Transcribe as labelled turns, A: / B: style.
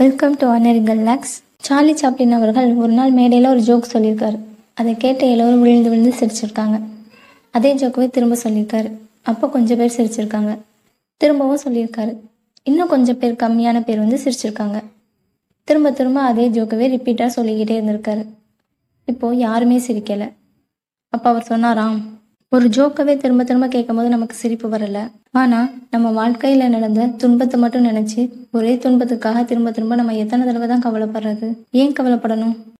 A: Welcome to honourable lakes Charlie Chaplin அவர்கள் ஒரு நாள் மேடையில் ஒரு ஜோக் சொல்லியிருக்காரு. அதை கேட்ட எல்லோரும் விழுந்து விழுந்து சிரிச்சிருக்காங்க. அதே ஜோக்கவே திரும்ப சொல்லியிருக்காரு. அப்போ கொஞ்சம் பேர் சிரிச்சிருக்காங்க. திரும்பவும் சொல்லியிருக்காரு. இன்னும் கொஞ்சம் பேர் கம்மியான பேர் வந்து சிரிச்சிருக்காங்க. திரும்ப திரும்ப அதே ஜோக்கவே ரிப்பீட்டாக சொல்லிக்கிட்டே இருந்திருக்காரு. இப்போது யாருமே சிரிக்கலை. அப்போ அவர் சொன்னாராம் ஒரு ஜோக்கவே திரும்ப திரும்ப கேட்கும் போது நமக்கு சிரிப்பு வரல. ஆனால் நம்ம வாழ்க்கையில் நடந்த துன்பத்தை மட்டும் நினச்சி ஒரே துன்பத்துக்காக திரும்ப திரும்ப நம்ம எத்தனை தடவை தான் கவலைப்படுறது? ஏன் கவலைப்படணும்?